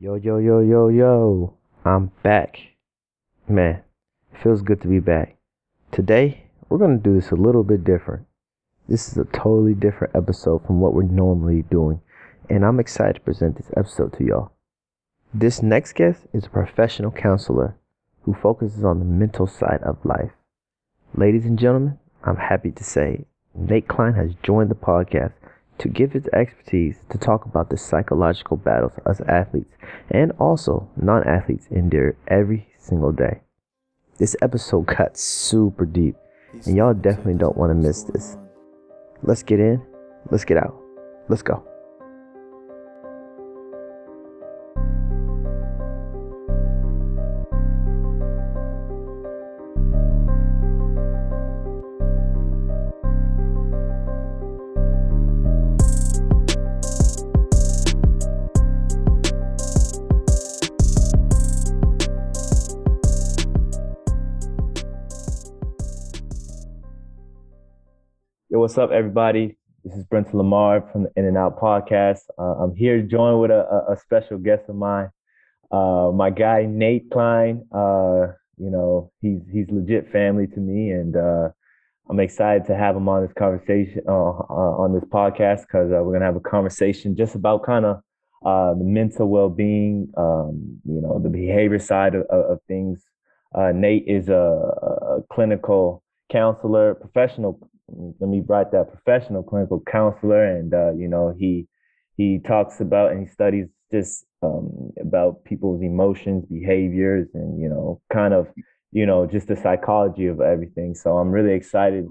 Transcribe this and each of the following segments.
Yo, yo, yo, yo, yo. I'm back. Man, it feels good to be back. Today, we're going to do this a little bit different. This is a totally different episode from what we're normally doing, and I'm excited to present this episode to y'all. This next guest is a professional counselor who focuses on the mental side of life. Ladies and gentlemen, I'm happy to say Nate Klein has joined the podcast to give his expertise to talk about the psychological battles us athletes and also non athletes endure every single day. This episode got super deep, and y'all definitely don't want to miss this. Let's get in, let's get out, let's go. What's up, everybody? This is Brent Lamar from the In and Out podcast. Uh, I'm here joined with a, a, special guest of mine, uh, my guy Nate Klein. Uh, you know, he's he's legit family to me, and uh, I'm excited to have him on this conversation uh, uh, on this podcast because we're gonna have a conversation just about kind of the mental well-being, um, you know, the behavior side of, of things. Nate is a, a clinical counselor, professional let me write that professional clinical counselor, and uh, you know he he talks about and he studies just um, about people's emotions, behaviors, and you know kind of you know just the psychology of everything. So I'm really excited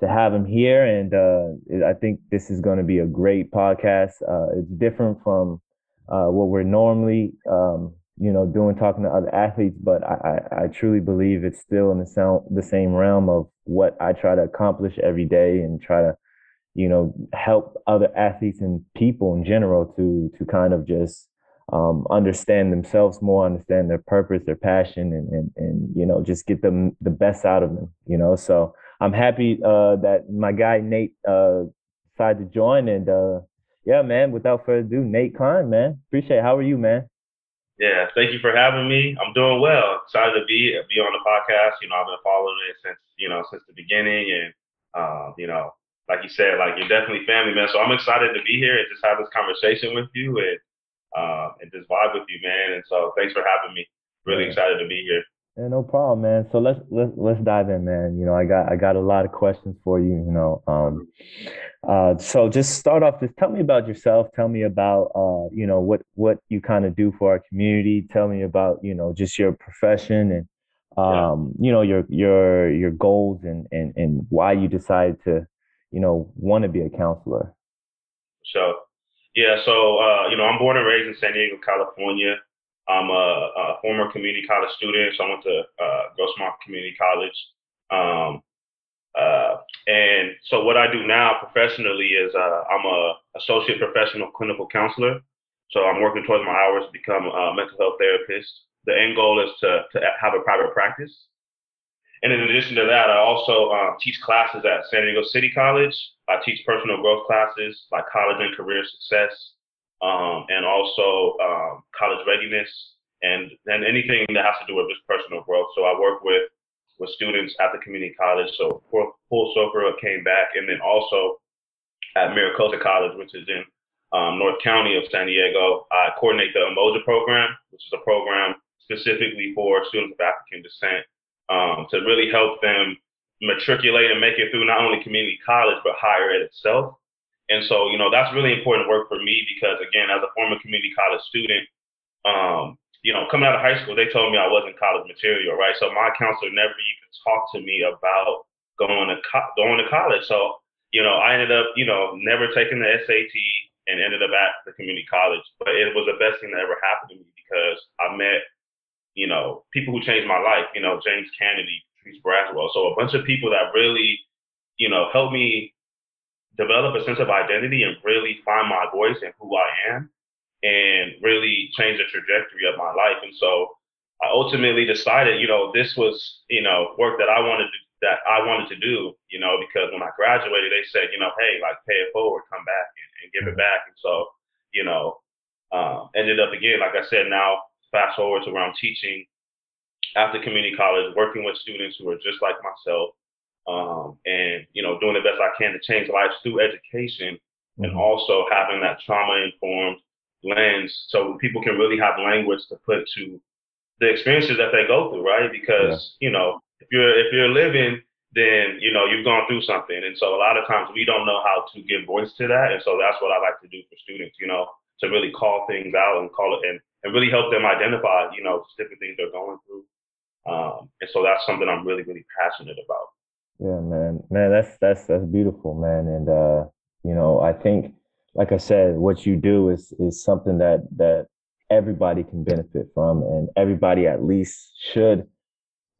to have him here, and uh, I think this is going to be a great podcast. Uh, it's different from uh, what we're normally um, you know, doing talking to other athletes, but I, I, I truly believe it's still in the sound, the same realm of what I try to accomplish every day and try to, you know, help other athletes and people in general to to kind of just um, understand themselves more, understand their purpose, their passion, and and and you know, just get them the best out of them. You know, so I'm happy uh, that my guy Nate uh, decided to join, and uh, yeah, man. Without further ado, Nate Klein, man. Appreciate. It. How are you, man? Yeah, thank you for having me. I'm doing well. Excited to be be on the podcast. You know, I've been following it since you know since the beginning, and uh, you know, like you said, like you're definitely family, man. So I'm excited to be here and just have this conversation with you and uh, and just vibe with you, man. And so thanks for having me. Really yeah. excited to be here. Yeah, no problem, man. So let's let's let's dive in, man. You know, I got I got a lot of questions for you. You know, um, uh, so just start off. Just tell me about yourself. Tell me about uh, you know, what what you kind of do for our community. Tell me about you know just your profession and um, yeah. you know your your your goals and and and why you decided to you know want to be a counselor. So, yeah. So uh, you know, I'm born and raised in San Diego, California. I'm a, a former community college student, so I went to uh, Grossmont Community College. Um, uh, and so what I do now professionally is uh, I'm a associate professional clinical counselor. So I'm working towards my hours to become a mental health therapist. The end goal is to, to have a private practice. And in addition to that, I also uh, teach classes at San Diego City College. I teach personal growth classes like college and career success, um, and also um, college readiness and and anything that has to do with just personal growth. So I work with with students at the community college. So full, circle came back, and then also at Miracosta College, which is in um, North County of San Diego. I coordinate the Umoja program, which is a program specifically for students of African descent um, to really help them matriculate and make it through not only community college but higher ed itself. And so, you know, that's really important work for me because, again, as a former community college student, um, you know, coming out of high school, they told me I wasn't college material, right? So my counselor never even talked to me about going to co- going to college. So, you know, I ended up, you know, never taking the SAT and ended up at the community college. But it was the best thing that ever happened to me because I met, you know, people who changed my life. You know, James Kennedy, Patrice Braswell. So a bunch of people that really, you know, helped me develop a sense of identity and really find my voice and who I am and really change the trajectory of my life. And so I ultimately decided, you know, this was, you know, work that I wanted to that I wanted to do, you know, because when I graduated, they said, you know, hey, like pay it forward, come back and, and give it mm-hmm. back. And so, you know, um, ended up again, like I said, now fast forward to where I'm teaching after community college, working with students who are just like myself, um, and you know, doing the best I can to change lives through education, mm-hmm. and also having that trauma informed lens, so people can really have language to put to the experiences that they go through, right? Because yeah. you know, if you're if you're living, then you know you've gone through something, and so a lot of times we don't know how to give voice to that, and so that's what I like to do for students, you know, to really call things out and call it and and really help them identify, you know, different things they're going through. Um, and so that's something I'm really, really passionate about. Yeah, man, man, that's that's that's beautiful, man. And uh, you know, I think, like I said, what you do is is something that that everybody can benefit from, and everybody at least should,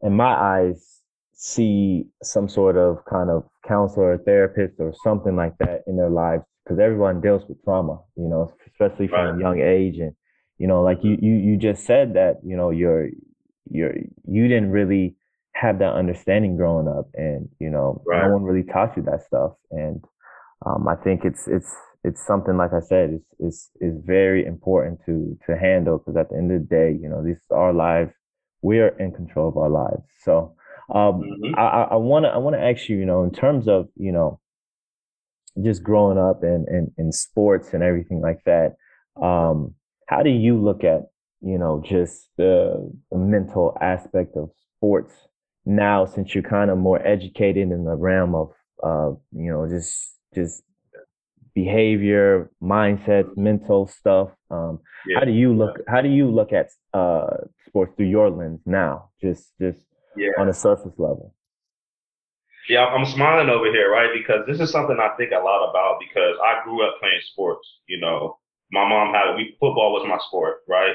in my eyes, see some sort of kind of counselor or therapist or something like that in their lives because everyone deals with trauma, you know, especially from right. a young age. And, you know, like you, you, you just said that, you know, you're, you're, you didn't really have that understanding growing up and, you know, right. no one really taught you that stuff. And, um, I think it's, it's, it's something, like I said, is, is, is very important to, to handle because at the end of the day, you know, this is our lives. We're in control of our lives. So, um, mm-hmm. I, I want to, I want to ask you, you know, in terms of, you know, just growing up in, in, in sports and everything like that, um, how do you look at, you know, just the, the mental aspect of sports now since you're kind of more educated in the realm of, uh, you know, just, just behavior, mindset, mental stuff. Um, yeah. How do you look? How do you look at uh, sports through your lens now? Just, just yeah. on a surface level. Yeah, I'm smiling over here, right? Because this is something I think a lot about because I grew up playing sports. You know, my mom had we football was my sport, right?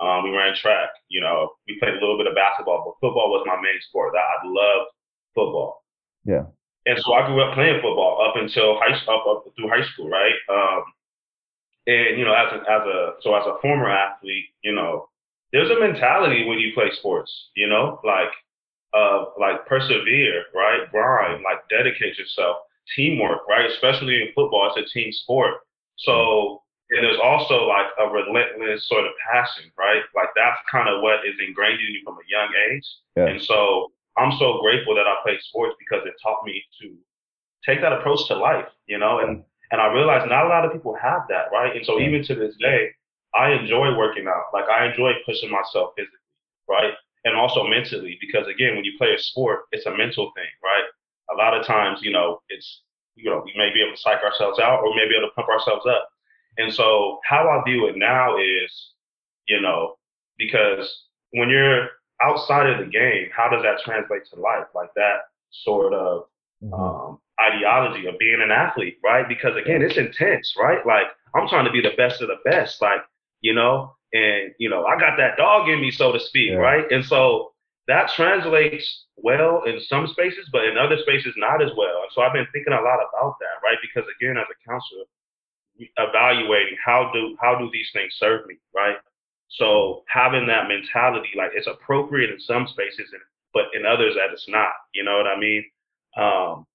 Um, we ran track. You know, we played a little bit of basketball, but football was my main sport. That I loved football. Yeah. And so I grew up playing football up until high up, up through high school, right? Um, and you know, as a as a so as a former athlete, you know, there's a mentality when you play sports. You know, like of like persevere, right? Grind, like dedicate yourself, teamwork, right? Especially in football, it's a team sport. So and there's also like a relentless sort of passion, right? Like that's kind of what is ingrained in you from a young age. Yeah. And so I'm so grateful that I played sports because it taught me to take that approach to life, you know, and and I realized not a lot of people have that, right? And so even to this day, I enjoy working out. Like I enjoy pushing myself physically, right? and also mentally because again when you play a sport it's a mental thing right a lot of times you know it's you know we may be able to psych ourselves out or we may be able to pump ourselves up and so how i view it now is you know because when you're outside of the game how does that translate to life like that sort of mm-hmm. um, ideology of being an athlete right because again it's intense right like i'm trying to be the best of the best like you know and, you know, I got that dog in me, so to speak, yeah. right? And so that translates well in some spaces, but in other spaces not as well. And so I've been thinking a lot about that, right? Because again, as a counselor, evaluating how do how do these things serve me, right? So having that mentality, like it's appropriate in some spaces, and but in others that it's not. You know what I mean? Um,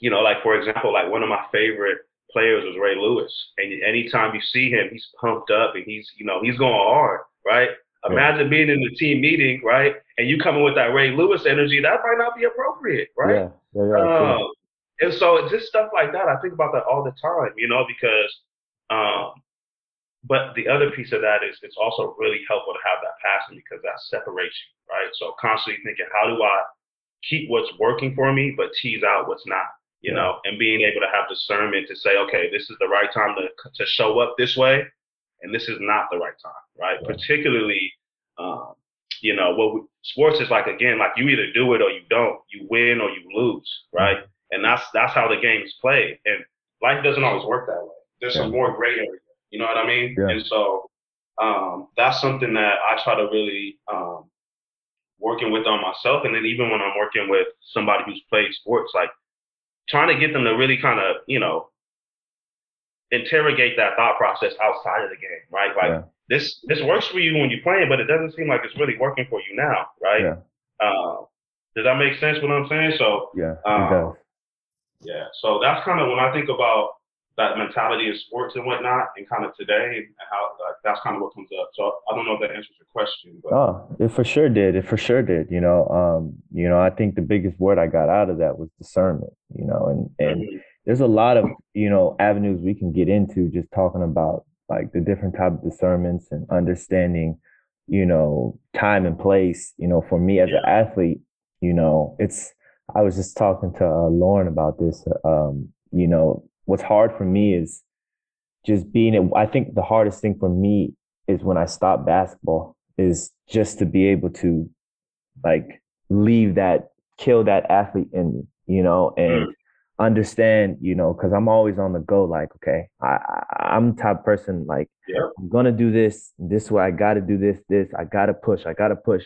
you know, like for example, like one of my favorite players was Ray Lewis. And anytime you see him, he's pumped up and he's, you know, he's going hard, right? Imagine being in the team meeting, right? And you coming with that Ray Lewis energy, that might not be appropriate, right? Yeah, yeah, yeah um, and so just stuff like that. I think about that all the time, you know, because, um, but the other piece of that is it's also really helpful to have that passion because that separates you, right? So constantly thinking, how do I keep what's working for me, but tease out what's not? you yeah. know, and being able to have discernment to say, okay, this is the right time to to show up this way, and this is not the right time, right? Yeah. Particularly, um, you know, what we, sports is like again, like you either do it or you don't, you win or you lose, right? Mm-hmm. And that's that's how the game is played, and life doesn't always work that way. There's yeah. some more gray area, you know what I mean? And so um, that's something that I try to really um, working with on myself, and then even when I'm working with somebody who's played sports, like trying to get them to really kind of, you know, interrogate that thought process outside of the game, right? Like yeah. this this works for you when you're playing, but it doesn't seem like it's really working for you now, right? Yeah. Uh, does that make sense? What I'm saying? So yeah, um, yeah. So that's kind of when I think about that mentality in sports and whatnot, and kind of today, and how like, that's kind of what comes up. So I don't know if that answers your question, but Oh, it for sure did. It for sure did. You know, um, you know, I think the biggest word I got out of that was discernment, you know, and and Mhm. there's a lot of, you know, avenues we can get into just talking about like the different type of discernments and understanding, you know, time and place. You know, for me as an athlete, you know, it's I was just talking to uh, Lauren about this. Um, you know, what's hard for me is just being I think the hardest thing for me is when I stop basketball is just to be able to like leave that kill that athlete in me, you know, and mm, understand, you know, because I'm always on the go. Like, okay, I, I I'm the type of person like yeah, I'm gonna do this this way. I got to do this this. I gotta push. I gotta push.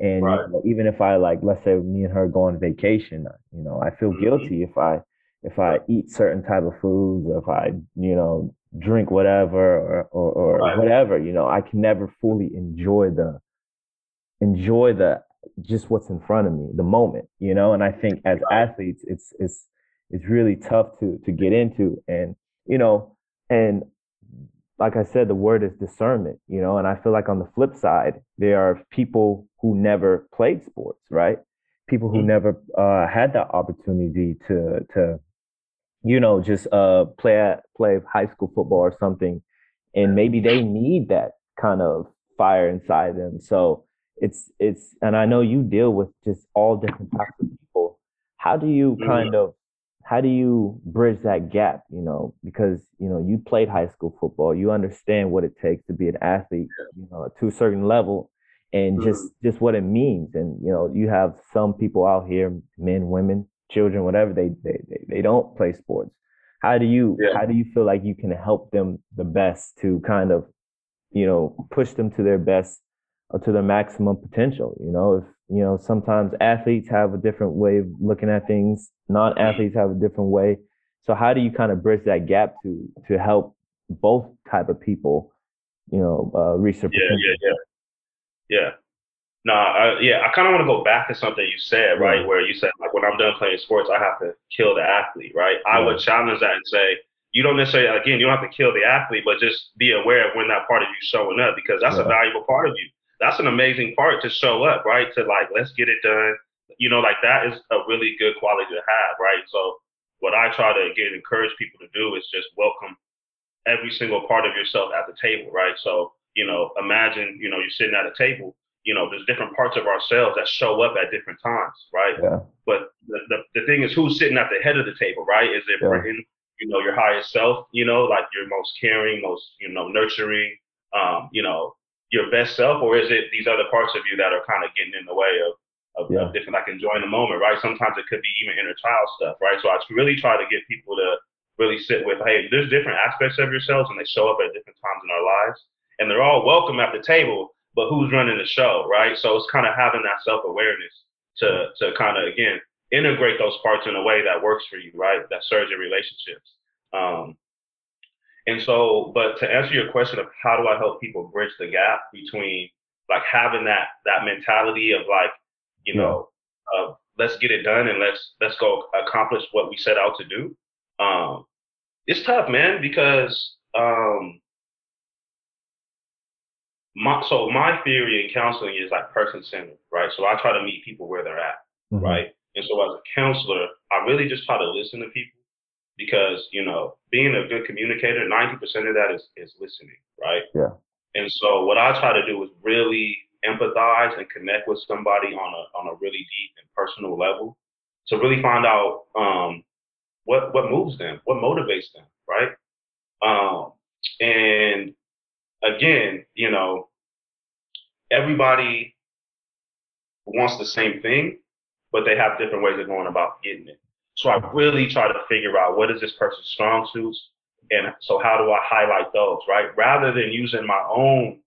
And you know, even if I like, let's say me and her go on vacation, you know, I feel hmm guilty if I if I eat certain type of foods or if I you know drink whatever or or, or right, whatever. You know, I can never fully enjoy the enjoy the just what's in front of me, the moment, you know. And I think as right, athletes, it's it's it's really tough to to get into, and you know, and like I said, the word is discernment, you know. And I feel like on the flip side, there are people who never played sports, right? People who hmm never uh, had that opportunity to to you know just uh play at, play high school football or something and maybe they need that kind of fire inside them. So it's it's and I know you deal with just all different types of people. How do you hmm kind of how do you bridge that gap, you know, because you know you played high school football, you understand what it takes to be an athlete, you know, to a certain level and just hmm just what it means and you know you have some people out here men women children whatever they they they, they don't play sports. How do you yeah, how do you feel like you can help them the best to kind of you know push them to their best to their maximum potential you know if you know sometimes athletes have a different way of looking at things non-athletes have a different way so how do you kind of bridge that gap to to help both type of people you know uh, reach their yeah, yeah, potential yeah, yeah. No, I, yeah, I kind of want to go back to something you said, yeah right? Where you said, like, when I'm done playing sports, I have to kill the athlete, right? I yeah would challenge that and say, you don't necessarily, again, you don't have to kill the athlete, but just be aware of when that part of you showing up because that's a valuable part of you. That's an amazing part to show up, right? To like, let's get it done. You know, like that is a really good quality to have, right? So, what I try to again encourage people to do is just welcome every single part of yourself at the table, right? So, you know, imagine, you know, you're sitting at a table, you know, there's different parts of ourselves that show up at different times, right? yeah But the, the, the thing is who's sitting at the head of the table, right? Is it yeah Brent, you know, your highest self, you know, like your most caring, most, you know, nurturing, um, you know, your best self, or is it these other parts of you that are kind of getting in the way of, of, yeah of different, like enjoying the moment, right? Sometimes it could be even inner child stuff, right? So I really try to get people to really sit with, hey, there's different aspects of yourselves and they show up at different times in our lives. And they're all welcome at the table, but who's running the show, right? So it's kind of having that self awareness to to kind of again integrate those parts in a way that works for you, right? That serves your relationships. Um, and so, but to answer your question of how do I help people bridge the gap between like having that that mentality of like, you know, uh, let's get it done and let's let's go accomplish what we set out to do. Um, it's tough, man, because um, my so my theory in counseling is like person centered, right? So I try to meet people where they're at, hmm right? And so as a counselor, I really just try to listen to people because you know being a good communicator, ninety percent of that is is listening, right? yeah And so what I try to do is really empathize and connect with somebody on a on a really deep and personal level to really find out um, what what moves them, what motivates them, right? Um, and again, you know, everybody wants the same thing, but they have different ways of going about getting it. So I really try to figure out what is this person's strong suits, and so how do I highlight those, right? Rather than using my own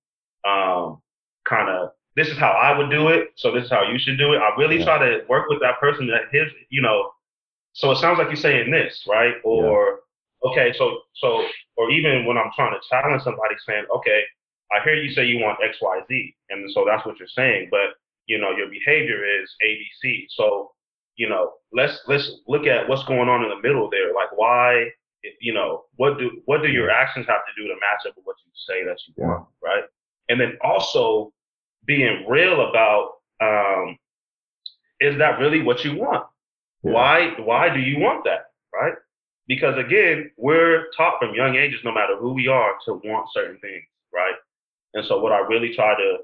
um, kind of this is how I would do it, so this is how you should do it. I really yeah try to work with that person that his, you know, so it sounds like you're saying this, right? yeah Or okay, so so or even when I'm trying to challenge somebody saying, okay, I hear you say you want X, Y, Z, and so that's what you're saying, but you know your behavior is A, B, C. So you know let's let's look at what's going on in the middle there. Like why you know, what do what do your actions have to do to match up with what you say that you want, yeah. right? And then also being real about um, is that really what you want? Yeah. Why why do you want that, right? Because again, we're taught from young ages, no matter who we are, to want certain things, right? And so what I really try to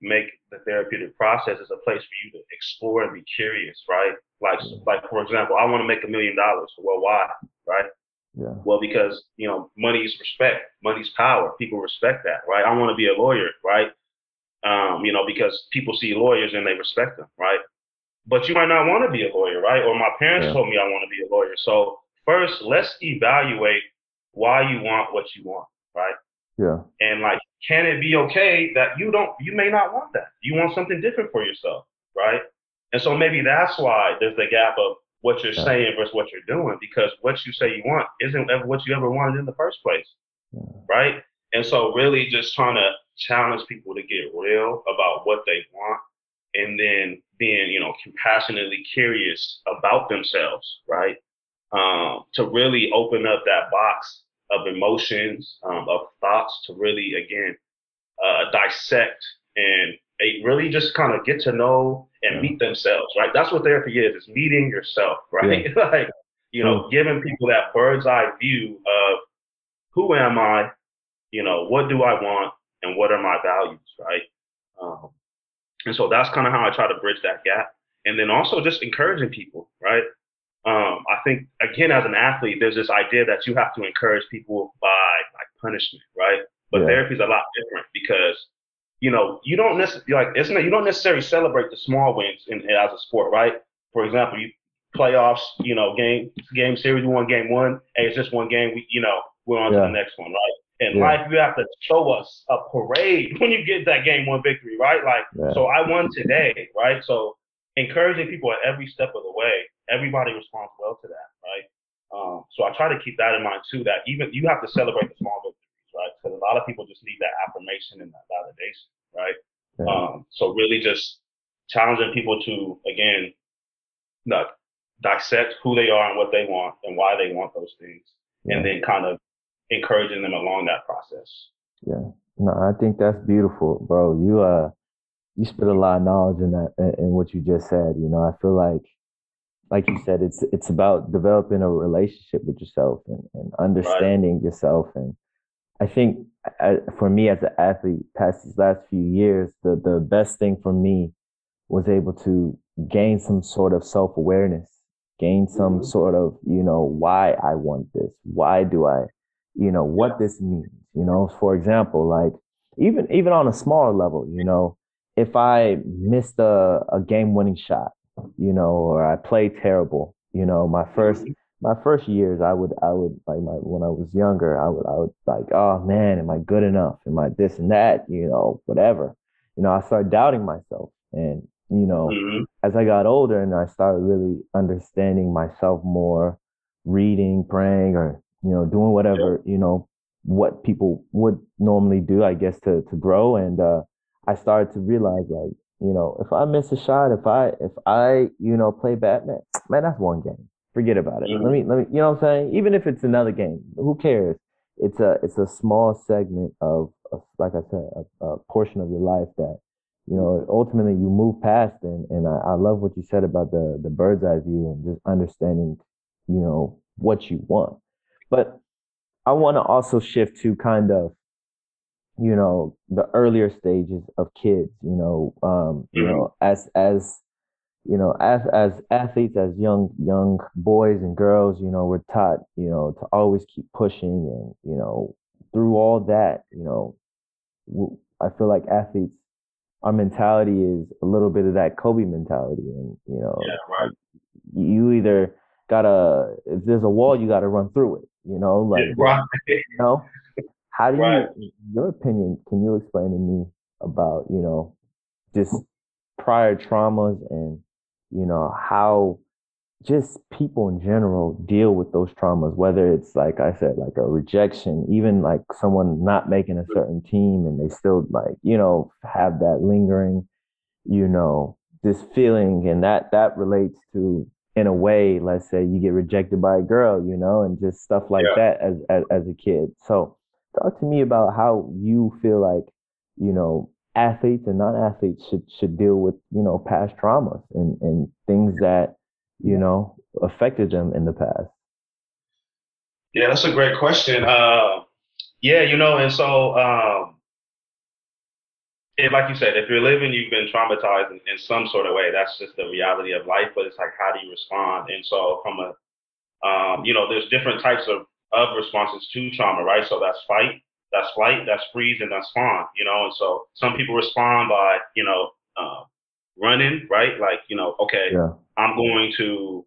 make the therapeutic process is a place for you to explore and be curious, right? Like, like for example, I want to make a million dollars. Well, why, right? Yeah. Well, because you know, money's respect, money's power. People respect that, right? I want to be a lawyer, right? Um, you know, because people see lawyers and they respect them, right? But you might not want to be a lawyer, right? Or my parents yeah. told me I want to be a lawyer. So first, let's evaluate why you want what you want, right? Yeah. And like, can it be okay that you don't, you may not want that? You want something different for yourself, right? And so maybe that's why there's the gap of what you're yeah. saying versus what you're doing, because what you say you want isn't ever what you ever wanted in the first place, yeah. right? And so really just trying to challenge people to get real about what they want and then being, you know, compassionately curious about themselves, right? Um, to really open up that box of emotions, um, of thoughts to really, again, uh, dissect and really just kind of get to know and yeah. meet themselves, right? That's what therapy is, is meeting yourself, right? Yeah. like, you know, giving people that bird's eye view of who am I, you know, what do I want and what are my values, right? Um, and so that's kind of how I try to bridge that gap. And then also just encouraging people, right? Um, I think again, as an athlete, there's this idea that you have to encourage people by like punishment, right? But yeah. therapy is a lot different because you know you don't necessarily like it's not, you don't necessarily celebrate the small wins in, as a sport, right? For example, you playoffs, you know, game game series, we won game one. Hey, it's just one game. We, you know, we're on yeah. to the next one, right? In yeah. life, you have to show us a parade when you get that game one victory, right? Like, so I won today, right? So encouraging people at every step of the way everybody responds well to that, right? Um, so I try to keep that in mind too. That even you have to celebrate the small victories, right? Because a lot of people just need that affirmation and that validation, right? Yeah. Um, so really just challenging people to again, like, dissect who they are and what they want and why they want those things, yeah. and then kind of encouraging them along that process. Yeah, no, I think that's beautiful, bro. You uh, you spit a lot of knowledge in that in what you just said. You know, I feel like like you said, it's it's about developing a relationship with yourself and, and understanding right. yourself. And I think I, for me as an athlete, past these last few years, the the best thing for me was able to gain some sort of self awareness, gain some mm-hmm. sort of you know why I want this, why do I, you know what this means. You know, for example, like even even on a smaller level, you know, if I missed a, a game winning shot you know, or I play terrible. You know, my first mm-hmm. my first years, I would I would like my when I was younger, I would I would like, oh man, am I good enough? Am I this and that? You know, whatever. You know, I started doubting myself, and you know, mm-hmm. as I got older and I started really understanding myself more, reading, praying, or you know, doing whatever you know what people would normally do, I guess, to to grow. And uh, I started to realize like you know, if I miss a shot, if I if I you know play Batman, man, that's one game. Forget about it. Mm-hmm. Let me let me. You know what I'm saying? Even if it's another game, who cares? It's a it's a small segment of, of like I said, a, a, portion of your life that you know ultimately you move past. And and I, I love what you said about the the bird's eye view and just understanding, you know, what you want. But I want to also shift to kind of you know the earlier stages of kids you know um you mm-hmm. know as as you know as as athletes as young young boys and girls you know we're taught you know to always keep pushing and you know through all that you know i feel like athletes our mentality is a little bit of that kobe mentality and you know yeah, right. you either gotta if there's a wall you gotta run through it you know like yeah, right. you know how do right. you, your opinion, can you explain to me about, you know, just prior traumas and, you know, how just people in general deal with those traumas, whether it's like I said, like a rejection, even like someone not making a certain team and they still like, you know, have that lingering, you know, this feeling and that that relates to in a way, let's say you get rejected by a girl, you know, and just stuff like Yeah. that as, as as a kid. So talk to me about how you feel like, you know, athletes and non-athletes should should deal with, you know, past traumas and, and things that, you know, affected them in the past. Yeah, that's a great question. Uh, yeah, you know, and so um, like you said, if you're living, you've been traumatized in, in some sort of way. That's just the reality of life. But it's like, how do you respond? And so, from a, um, you know, there's different types of of responses to trauma, right? So that's fight, that's flight, that's freeze, and that's fawn. You know, and so some people respond by, you know, uh, running, right? Like, you know, okay, Yeah. I'm going to,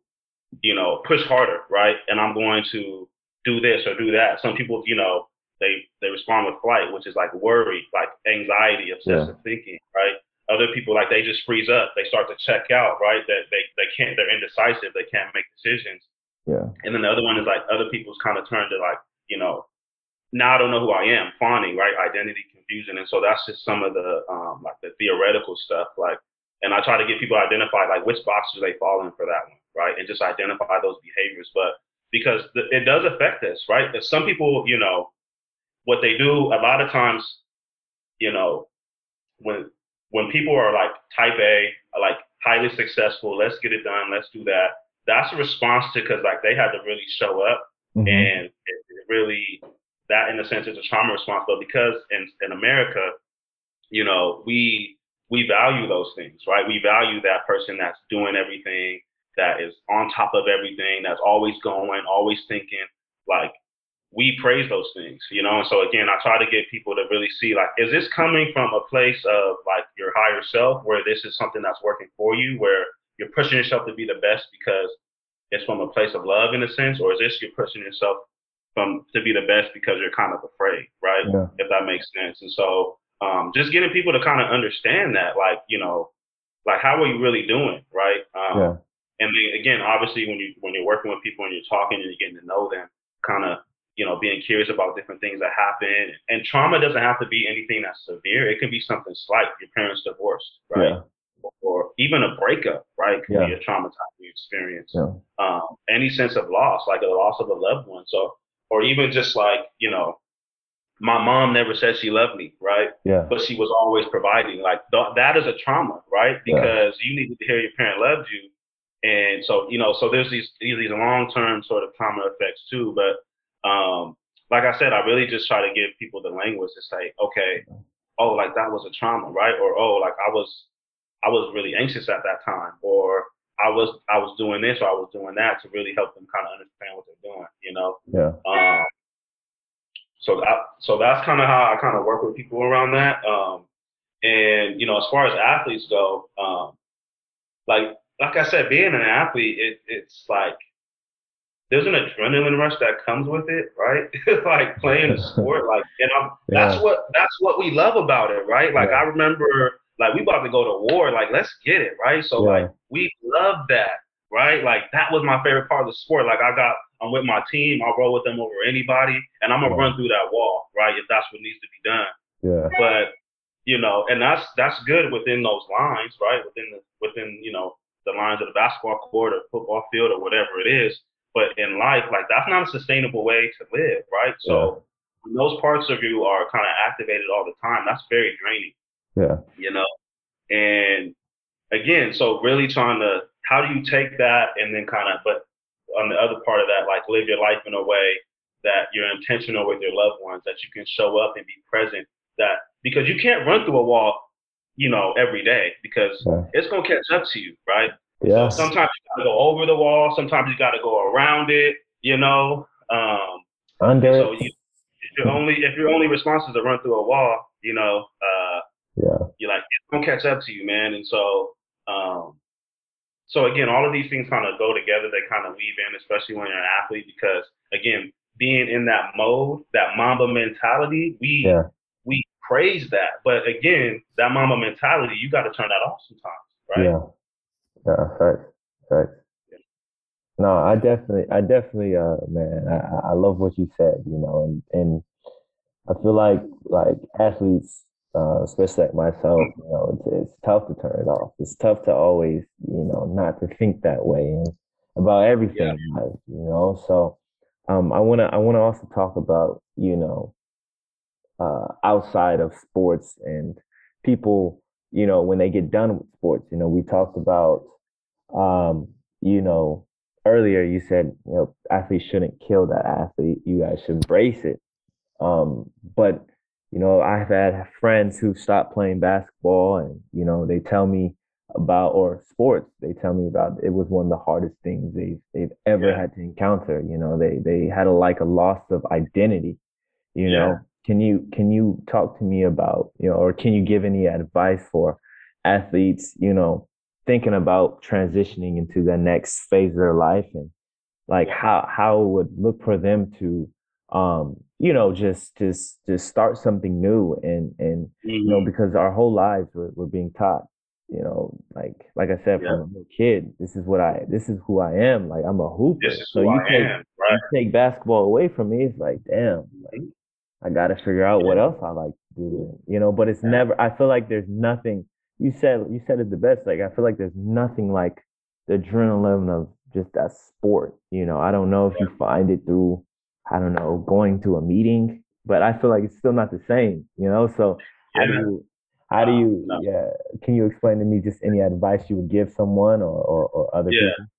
you know, push harder, right? And I'm going to do this or do that. Some people, you know, they they respond with flight, which is like worry, like anxiety, Yeah. obsessive thinking, right? Other people like they just freeze up, they start to check out, right? That they they can't, they're indecisive, they can't make decisions. Yeah. And then the other one is like other people's kind of turn to like, you know, now I don't know who I am, fawning, right? Identity confusion. And so that's just some of the um like the theoretical stuff. Like and I try to get people to identify like which boxes they fall in for that one, right? And just identify those behaviors. But because it does affect us, right? If some people, you know, what they do a lot of times, you know, when when people are like type A, like highly successful, let's get it done, let's do that. That's a response to because like they had to really show up, hmm and it, it really that in a sense is a trauma response. But because in in America, you know, we we value those things, right? We value that person that's doing everything, that is on top of everything, that's always going, always thinking. Like we praise those things, you know. And so again, I try to get people to really see like, is this coming from a place of like your higher self, where this is something that's working for you, where you're pushing yourself to be the best because it's from a place of love in a sense, or is this you're pushing yourself from to be the best because you're kind of afraid, right? Yeah. If that makes sense. And so um, just getting people to kind of understand that, like, you know, like how are you really doing, right? Yeah. Um, and then again, obviously, when you when you're working with people and you're talking and you're getting to know them, kind of you know being curious about different things that happen. And trauma doesn't have to be anything that's severe. It can be something slight. Your parents divorced, right? Yeah. Or even a breakup, right? Can Yeah. be a traumatizing experience. Yeah. Um, any sense of loss, like a loss of a loved one. So, or even just like you know, my mom never said she loved me, right? Yeah. but she was always providing. Like th- that is a trauma, right? Yeah. Because you needed to hear your parent loved you, and so you know, so there's these these these long term sort of trauma effects too. But um, like I said, I really just try to give people the language to say, okay, oh, like that was a trauma, right? Or oh, like I was I was really anxious at that time, or I was I was doing this or I was doing that to really help them kind of understand what they're doing, you know. Yeah. Um, so that so that's kind of how I kind of work with people around that. Um, and you know, as far as athletes go, um, like like I said, being an athlete, it, it's like there's an adrenaline rush that comes with it, right? like playing a sport, like and I'm, Yeah. that's what that's what we love about it, right? Like Yeah. I remember, like we about to go to war, like let's get it, right? So Yeah. like we love that, right? Like that was my favorite part of the sport. Like I got, I'm with my team, I'll roll with them over anybody, and I'm gonna Yeah. run through that wall, right? If that's what needs to be done Yeah. but you know, and that's that's good within those lines, right? Within the within you know the lines of the basketball court or football field or whatever it is. But in life, like that's not a sustainable way to live, right? So when those parts of you are kind of activated all the time, that's very draining, Yeah. you know. And again, so really trying to how do you take that and then kind of, but on the other part of that, like live your life in a way that you're intentional with your loved ones, that you can show up and be present. That because you can't run through a wall, you know, every day because Yeah. it's gonna catch up to you, right? Yeah. So sometimes you gotta go over the wall, sometimes you gotta go around it, you know. Um, Under so you, if your only if your only response is to run through a wall, you know, uh, Yeah. you're like it's gonna catch up to you, man. And so, um, so again, all of these things kind of go together. They kind of weave in, especially when you're an athlete, because again, being in that mode, that Mamba mentality, we Yeah. we praise that. But again, that Mamba mentality, you got to turn that off sometimes, right? Yeah. Yeah. Right. Right. No, I definitely, I definitely, uh, man, I, I I love what you said, you know, and, and I feel like, like athletes, uh, especially like myself, you know, it's, it's tough to turn it off. It's tough to always, you know, not to think that way. And about everything yeah. life, you know. So um, I wanna I wanna also talk about you know uh, outside of sports and people you know when they get done with sports. You know, we talked about um, you know earlier you said you know athletes shouldn't kill that athlete. You guys should embrace it. Um, but you know, I've had friends who stopped playing basketball and, you know, they tell me about or sports, they tell me about it was one of the hardest things they've they've ever yeah. had to encounter. You know, they they had a like a loss of identity, you yeah. know. Can you can you talk to me about, you know, or can you give any advice for athletes, you know, thinking about transitioning into the next phase of their life and like how how it would look for them to um you know just just just start something new and and mm-hmm. you know mm-hmm. because our whole lives we're, we're being taught you know like like i said yeah. from a little kid this is what i this is who i am like i'm a hooper so you I take am, right? you take basketball away from me it's like damn like, mm-hmm. i gotta figure out yeah. what else i like to do you know but it's yeah. never i feel like there's nothing you said you said it the best like i feel like there's nothing like the adrenaline of just that sport you know i don't know if you find it through I don't know, going to a meeting, but I feel like it's still not the same, you know? So yeah. how do you, how do you, no. yeah, can you explain to me just any advice you would give someone or, or, or other yeah. people?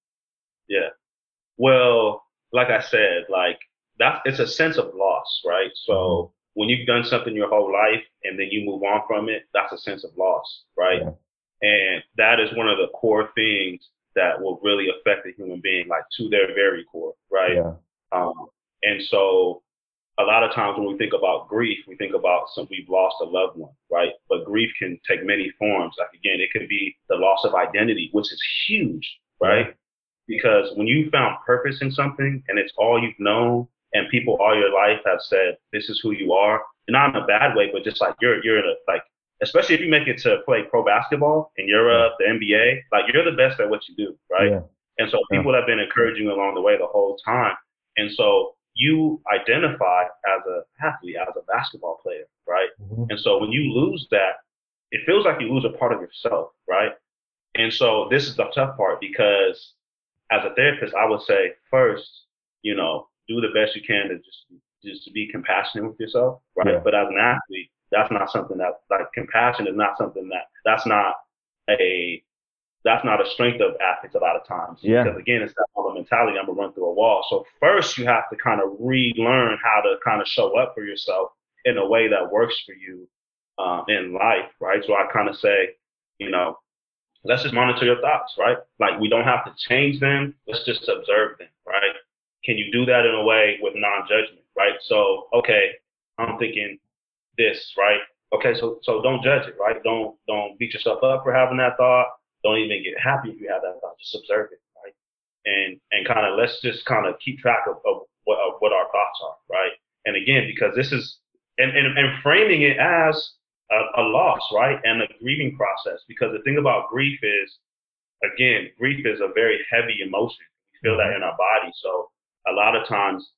Yeah. Well, like I said, like that's, it's a sense of loss, right? So mm-hmm. when you've done something your whole life and then you move on from it, that's a sense of loss, right? Yeah. And that is one of the core things that will really affect a human being, like to their very core, right? Yeah. Um, and so a lot of times when we think about grief, we think about some we've lost a loved one, right? But grief can take many forms. Like again, it could be the loss of identity, which is huge, right? Because when you found purpose in something and it's all you've known, and people all your life have said this is who you are, and not in a bad way, but just like you're you're in a like especially if you make it to play pro basketball in Europe, the NBA, like you're the best at what you do, right? Yeah. And so people have been encouraging you along the way the whole time. And so you identify as a athlete, as a basketball player, right? Mm-hmm. And so when you lose that, it feels like you lose a part of yourself, right? And so this is the tough part because as a therapist, I would say first, you know, do the best you can to just just to be compassionate with yourself, right? Yeah. But as an athlete, that's not something that like compassion is not something that that's not a that's not a strength of athletes a lot of times. Yeah. Because again, it's that other mentality. I'm gonna run through a wall. So first, you have to kind of relearn how to kind of show up for yourself in a way that works for you um, in life, right? So I kind of say, you know, let's just monitor your thoughts, right? Like we don't have to change them. Let's just observe them, right? Can you do that in a way with non-judgment, right? So okay, I'm thinking this, right? Okay, so so don't judge it, right? Don't don't beat yourself up for having that thought don't even get happy if you have that thought. Just observe it, right? And and kind of let's just kind of keep track of, of what of what our thoughts are, right? And again, because this is and and, and framing it as a, a loss, right? And a grieving process. Because the thing about grief is, again, grief is a very heavy emotion. We feel that mm-hmm. in our body. So a lot of times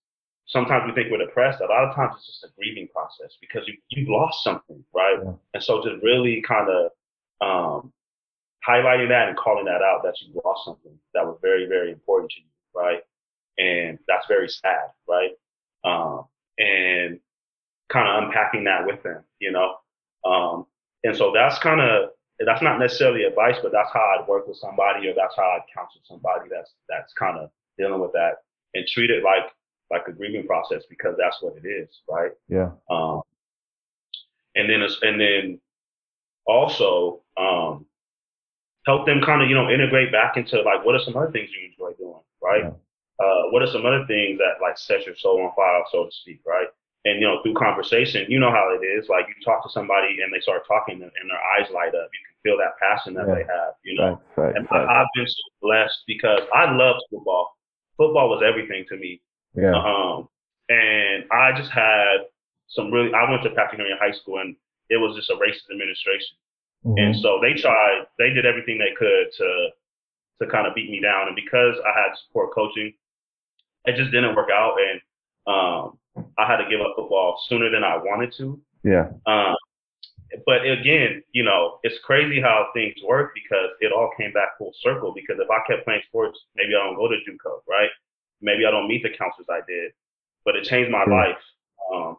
sometimes we think we're depressed. A lot of times it's just a grieving process because you you've lost something, right? Yeah. And so to really kind of um, highlighting that and calling that out that you lost something that was very, very important to you, right? And that's very sad, right? Um, and kind of unpacking that with them, you know? Um, and so that's kind of, that's not necessarily advice, but that's how I'd work with somebody or that's how I'd counsel somebody that's, that's kind of dealing with that and treat it like, like a grieving process because that's what it is, right? Yeah. Um, and then, and then also, um, help them kind of, you know, integrate back into like, what are some other things you enjoy doing, right? Yeah. Uh, what are some other things that like set your soul on fire, so to speak, right? And you know, through conversation, you know how it is. Like you talk to somebody and they start talking, and their eyes light up. You can feel that passion that yeah. they have, you know. Right, right, and right. I, have been so blessed because I loved football. Football was everything to me. Yeah. Um, and I just had some really. I went to Patrick Henry High School, and it was just a racist administration. Mm-hmm. And so they tried, they did everything they could to to kind of beat me down. And because I had support coaching, it just didn't work out. And um, I had to give up football sooner than I wanted to. Yeah. Um, but again, you know, it's crazy how things work because it all came back full circle. Because if I kept playing sports, maybe I don't go to JUCO, right? Maybe I don't meet the counselors I did, but it changed my life. Um,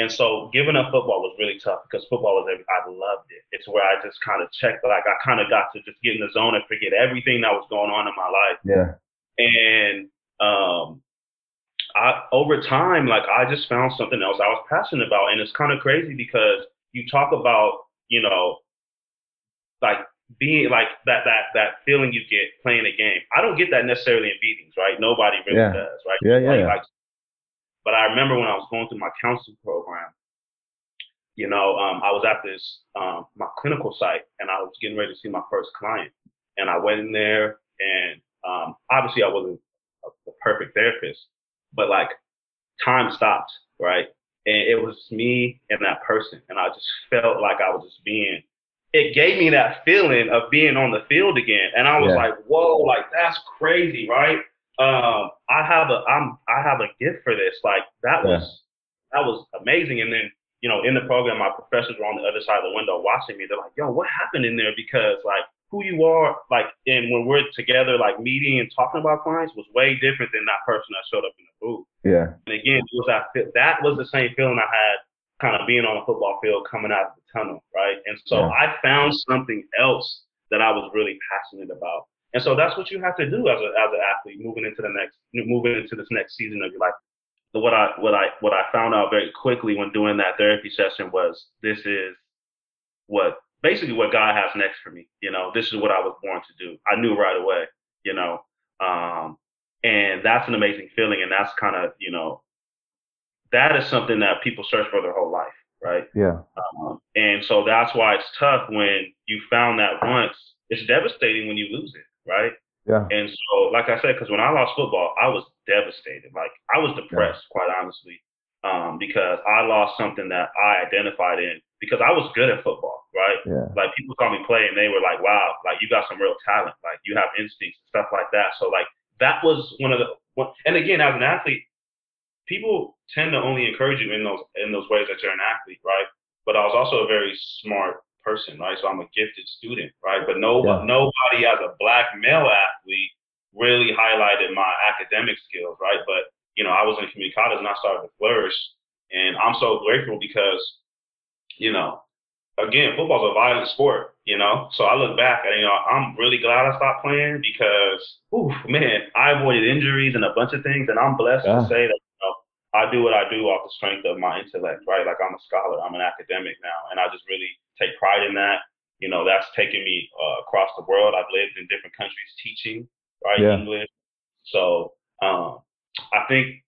and so giving up football was really tough because football was I loved it. It's where I just kind of checked, like I kind of got to just get in the zone and forget everything that was going on in my life. Yeah. And um, I over time, like I just found something else I was passionate about, and it's kind of crazy because you talk about, you know, like being like that that that feeling you get playing a game. I don't get that necessarily in beatings, right? Nobody really Yeah. does, right? Yeah, yeah, Like, yeah. like- but I remember when I was going through my counseling program, you know, um, I was at this um, my clinical site, and I was getting ready to see my first client, and I went in there, and um, obviously I wasn't a, the perfect therapist, but like time stopped, right? And it was me and that person, and I just felt like I was just being. It gave me that feeling of being on the field again, and I was Yeah. like, "Whoa, like that's crazy, right?" Um, I have a, I'm, I have a gift for this. Like that Yeah. was, that was amazing. And then, you know, in the program, my professors were on the other side of the window watching me. They're like, "Yo, what happened in there?" Because like who you are, like, and when we're together, like meeting and talking about clients was way different than that person that showed up in the booth. Yeah. And again, it was that that was the same feeling I had kind of being on a football field coming out of the tunnel, right? And so Yeah. I found something else that I was really passionate about. And so that's what you have to do as a as an athlete moving into the next moving into this next season of your life. But what I what I what I found out very quickly when doing that therapy session was this is what basically what God has next for me. You know, this is what I was born to do. I knew right away, you know. Um, and that's an amazing feeling and that's kind of, you know, that is something that people search for their whole life, right? Yeah. Um, and so that's why it's tough when you found that once. It's devastating when you lose it, right? Yeah. And so, like I said, because when I lost football, I was devastated. Like I was depressed, quite honestly, um, because I lost something that I identified in. Because I was good at football, right? Yeah. Like people saw me play and they were like, "Wow, like you got some real talent. Like you have instincts and stuff like that." So like that was one of the. One, and again, as an athlete, people tend to only encourage you in those in those ways that you're an athlete, right? But I was also a very smart person, right? So I'm a gifted student, right? But no, Yeah. nobody as a black male athlete really highlighted my academic skills, right? But you know, I was in community college and I started to flourish, and I'm so grateful because, you know, again, football's a violent sport, you know. So I look back and you know, I'm really glad I stopped playing because, oof, man, I avoided injuries and a bunch of things, and I'm blessed Yeah. to say that I do what I do off the strength of my intellect, right? Like I'm a scholar, I'm an academic now, and I just really take pride in that. You know, that's taken me uh, across the world. I've lived in different countries teaching, right? Yeah. English. So um, I think,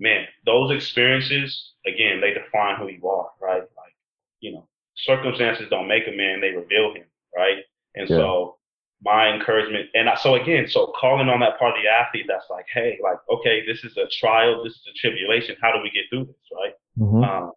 man, those experiences again, they define who you are, right? Like, you know, circumstances don't make a man; they reveal him, right? And Yeah. so my encouragement, and I, so again, so calling on that part of the athlete that's like, hey, like, okay, this is a trial, this is a tribulation. How do we get through this, right? Mhm. um,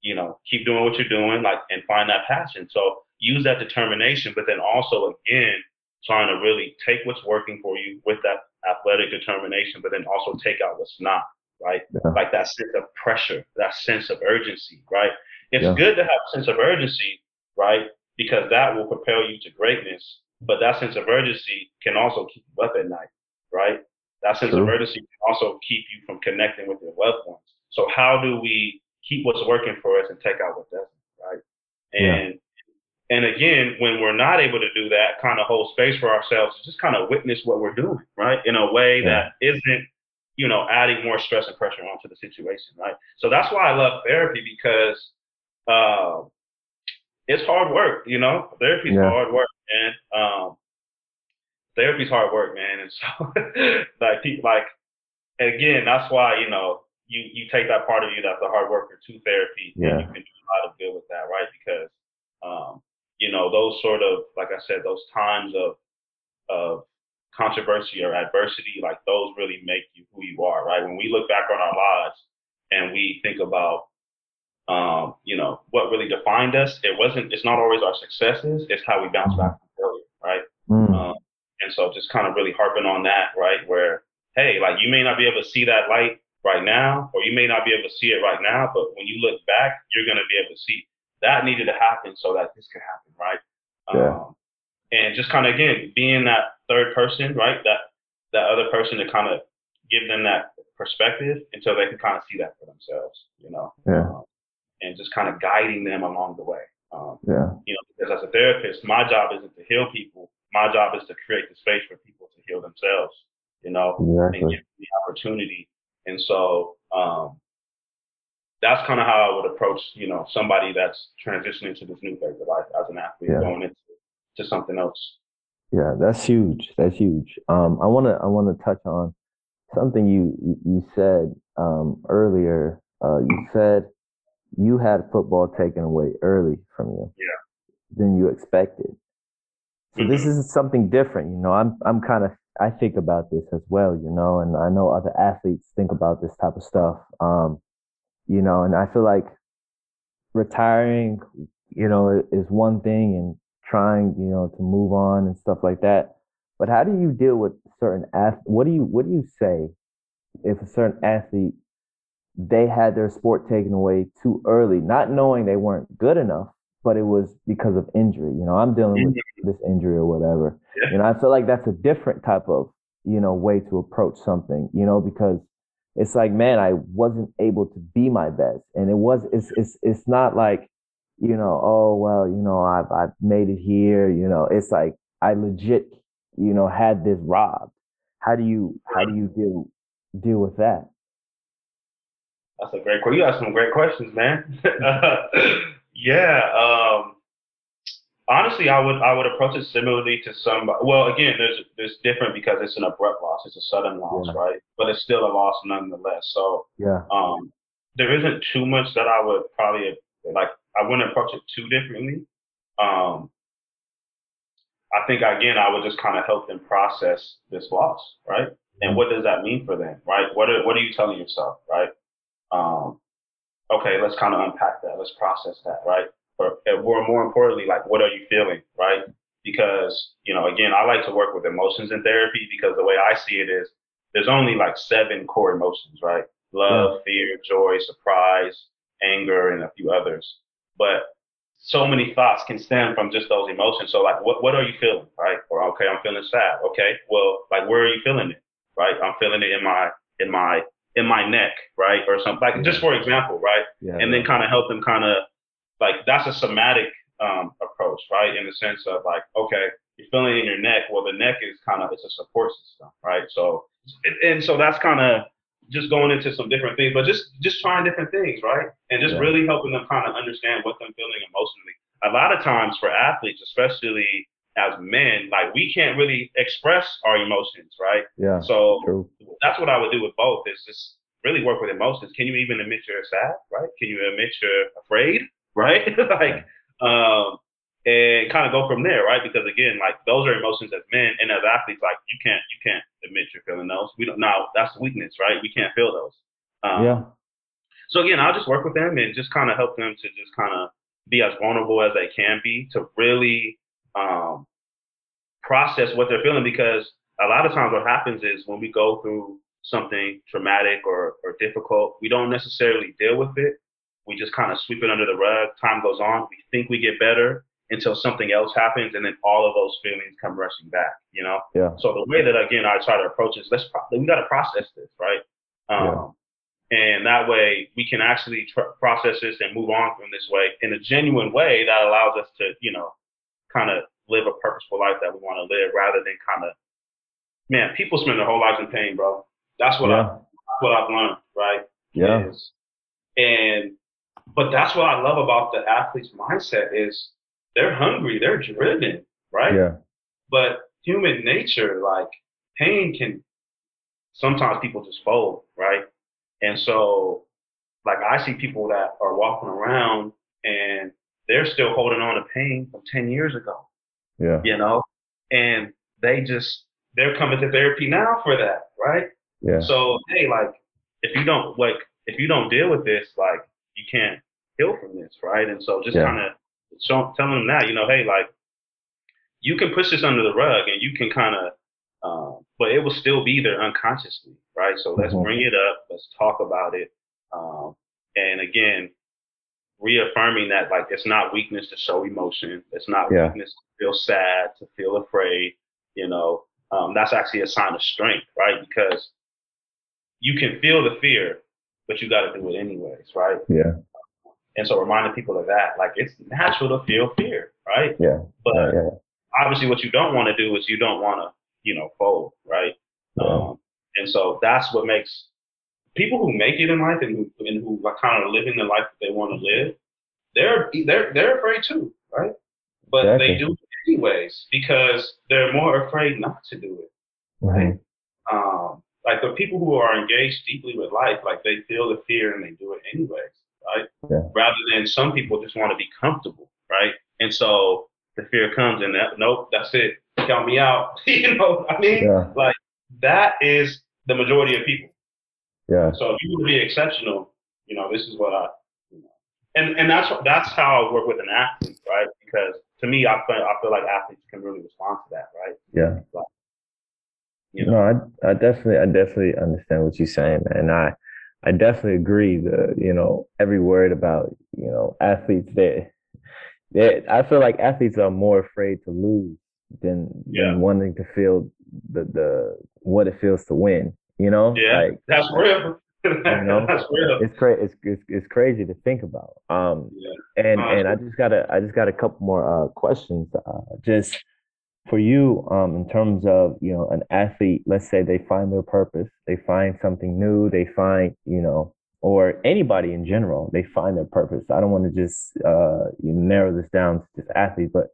you know, keep doing what you're doing, like, and find that passion. So use that determination, but then also again, trying to really take what's working for you with that athletic determination, but then also take out what's not, right? Yeah. Like that sense of pressure, that sense of urgency, right? It's Yeah. good to have a sense of urgency, right? Because that will propel you to greatness. But that sense of urgency can also keep you up at night, right? That sense of urgency can also keep you from connecting with your loved ones. So how do we keep what's working for us and take out what doesn't, right? Yeah. And and again, when we're not able to do that, kind of hold space for ourselves to just kind of witness what we're doing, right? In a way Yeah. that isn't, you know, adding more stress and pressure onto the situation, right? So that's why I love therapy because uh, it's hard work, you know. Therapy's Yeah. hard work, man. Um, therapy's hard work, man. And so, like, people, like, and again, that's why you know you you take that part of you that's a hard worker to therapy, Yeah. and you can do a lot of good with that, right? Because um, you know those sort of, like I said, those times of of controversy or adversity, like those really make you who you are, right? When we look back on our lives and we think about um, you know, what really defined us, it wasn't it's not always our successes, it's how we bounce back from failure, right? Mm. Um, and so just kind of really harping on that, right? Where, hey, like you may not be able to see that light right now, or you may not be able to see it right now, but when you look back, you're going to be able to see that needed to happen so that this could happen, right? Yeah. Um, and just kind of again being that third person, right? That that other person to kind of give them that perspective until they can kind of see that for themselves, you know. Yeah. Um, and just kind of guiding them along the way. Um, Yeah. you know, because as a therapist, my job isn't to heal people. My job is to create the space for people to heal themselves, you know, and Exactly. give them the opportunity. And so um, that's kind of how I would approach, you know, somebody that's transitioning to this new phase of life as an athlete, Yeah. going into to something else. Yeah, that's huge. That's huge. Um, I wanna I wanna touch on something you you you said um, earlier. Uh, you said you had football taken away early from you. Yeah. Than you expected. So this Mhm. is something different. You know, I'm I'm kind of I think about this as well. You know, and I know other athletes think about this type of stuff. Um, you know, and I feel like retiring, you know, is one thing, and trying, you know, to move on and stuff like that. But how do you deal with certain ath? What do you what do you say if a certain athlete they had their sport taken away too early, not knowing they weren't good enough, but it was because of injury. You know, I'm dealing with mm-hmm. this injury or whatever. Yeah. You know, I feel like that's a different type of you know way to approach something. You know, because it's like, man, I wasn't able to be my best, and it was. It's it's it's not like, you know, oh well, you know, I've I've made it here. You know, it's like I legit, you know, had this robbed. How do you how do you deal deal with that? That's a great question. You asked some great questions, man. yeah. Um, honestly, I would I would approach it similarly to some. Well, again, there's there's different because it's an abrupt loss. It's a sudden loss, Yeah. right? But it's still a loss nonetheless. So Yeah. um, there isn't too much that I would probably like. I wouldn't approach it too differently. Um, I think again, I would just kind of help them process this loss, right? And what does that mean for them, right? What are what are you telling yourself, right? Okay, let's kind of unpack that. Let's process that, right? Or, or more importantly, like what are you feeling, right? Because you know, again, I like to work with emotions in therapy because the way I see it is, there's only like seven core emotions, right? Love, fear, joy, surprise, anger, and a few others. But so many thoughts can stem from just those emotions. So like, what what are you feeling, right? Or okay, I'm feeling sad. Okay, well, like where are you feeling it, right? I'm feeling it in my in my in my neck, right, or something. Like just for example, right? Yeah. and then kind of help them kind of like that's a somatic um, approach, right? In the sense of like, okay, you're feeling it in your neck. Well, the neck is kind of it's a support system, right? So and so that's kind of just going into some different things, but just just trying different things, right? And just Yeah. really helping them kind of understand what they're feeling emotionally. A lot of times for athletes, especially as men, like we can't really express our emotions, right? yeah. So True. that's what I would do with both is just really work with emotions. Can you even admit you're sad, right? Can you admit you're afraid, right? like, um, and kind of go from there, right? Because again, like those are emotions as men and as athletes, like you can't you can't admit you're feeling those. We don't now that's the weakness, right? We can't feel those. Um, yeah. so again, I'll just work with them and just kind of help them to just kind of be as vulnerable as they can be to really um, process what they're feeling because a lot of times what happens is when we go through something traumatic or, or difficult, we don't necessarily deal with it. We just kind of sweep it under the rug. Time goes on. We think we get better until something else happens, and then all of those feelings come rushing back. You know. Yeah. So the way that again I try to approach is let's pro- we got to process this, right? Um, And that way we can actually tr- process this and move on from this way in a genuine way that allows us to, you know, kind of live a purposeful life that we want to live rather than kind of, man, people spend their whole lives in pain, bro. That's what I, that's what I've learned, right? Yeah. Is, and but that's what I love about the athlete's mindset is they're hungry, they're driven, right? Yeah. But human nature, like pain can sometimes people just fold, right? And so like I see people that are walking around and they're still holding on to pain from ten years ago, Yeah. you know? And they just they're coming to therapy now for that, right? Yeah. So hey, like if you don't like if you don't deal with this, like you can't heal from this, right? And so just Yeah. kind of show, telling them that, you know, hey, like you can push this under the rug and you can kind of, um, but it will still be there unconsciously, right? So let's Mhm. bring it up, let's talk about it, um, and again, reaffirming that like it's not weakness to show emotion. It's not Yeah. weakness to feel sad, to feel afraid. You know, um, that's actually a sign of strength, right? Because you can feel the fear, but you got to do it anyways, right? Yeah. And so reminding people of that, like it's natural to feel fear, right? Yeah. But Yeah. yeah. obviously, what you don't want to do is you don't want to, you know, fold, right? Yeah. Um, and so that's what makes people who make it in life and who and who are kind of living the life that they want to live. They're they're they're afraid too, right? But they do it anyways because they're more afraid not to do it. Mhm. Um, like the people who are engaged deeply with life, like they feel the fear and they do it anyways, right? Yeah. Rather than some people just want to be comfortable, right? And so the fear comes and that nope, that's it, count me out. you know, I mean, Yeah. that is the majority of people. Yeah. So if you want to be exceptional, you know, this is what I, you know, and and that's that's how I work with an athlete, right? Because to me, I feel I feel like athletes can really respond to that, right? Yeah. Like, you know, No, I, I definitely, I definitely understand what you're saying, man. And I, I definitely agree. The, you know, every word about, you know, athletes. They, they, I feel like athletes are more afraid to lose than, Yeah. than wanting to feel the, the, what it feels to win. You know, Yeah. like that's real. you know, that's real. it's crazy. It's, it's it's crazy to think about. Um, Yeah. and and I just got a I just got a couple more uh questions. Uh, just for you, um, in terms of you know an athlete. Let's say they find their purpose, they find something new, they find you know, or anybody in general, they find their purpose. I don't want to just uh you narrow this down to just athletes, but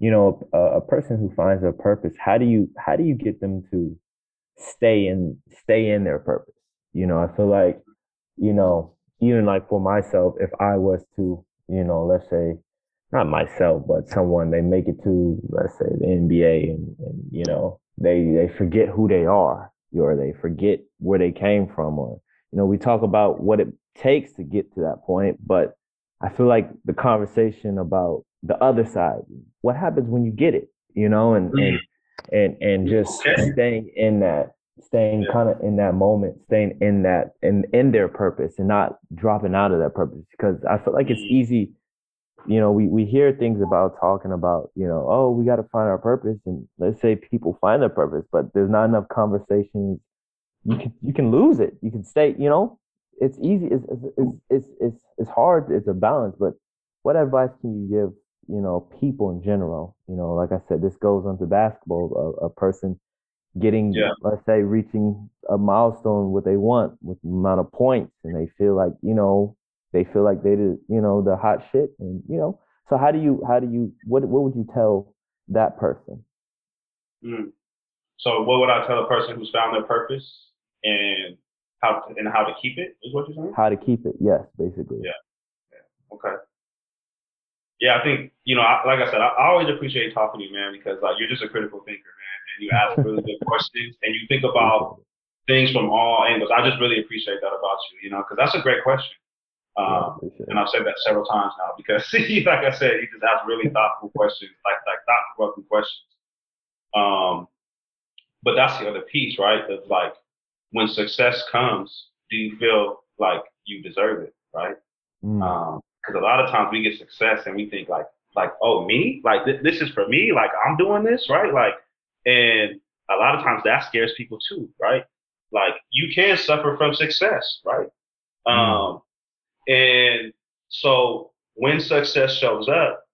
you know, a, a person who finds their purpose, how do you how do you get them to stay in stay in their purpose? You know, I feel like, you know, even like for myself, if I was to, you know, let's say, not myself, but someone they make it to, let's say, the NBA, and, and you know, they they forget who they are, or they forget where they came from, or you know, we talk about what it takes to get to that point, but I feel like the conversation about the other side, what happens when you get it, you know, and and mm-hmm. And and just Okay. staying in that staying Yeah. kind of in that moment staying in that in in their purpose and not dropping out of that purpose because i feel like it's Mhm. easy you know we we hear things about talking about you know oh we got to find our purpose and let's say people find their purpose but there's not enough conversations you can you can lose it you can stay you know it's easy it's it's it's, it's, it's hard it's a balance but what advice can you give you know people in general you know like i said this goes onto basketball a, a person getting Yeah. let's say reaching a milestone what they want with the amount of points and they feel like you know they feel like they did you know the hot shit and you know so how do you how do you what what would you tell that person Mm. So what would I tell a person who's found their purpose and how to, and how to keep it is what you're saying? how to keep it yes basically Yeah. Okay. Yeah, I think you know, I, like I said, I, I always appreciate talking to you, man, because like you're just a critical thinker, man, and you ask really good questions and you think about things from all angles. I just really appreciate that about you, you know, because that's a great question. Um, it. and I've said that several times now because, see, like I said, you just ask really thoughtful questions, like like thought-provoking questions. Um, but that's the other piece, right? Of like when success comes, do you feel like you deserve it, right? Mm, Um, because a lot of times we get success and we think like like oh me? Like th- this is for me? Like I'm doing this right? Like and a lot of times that scares people too right? Like you can suffer from success right? Um and so when success shows up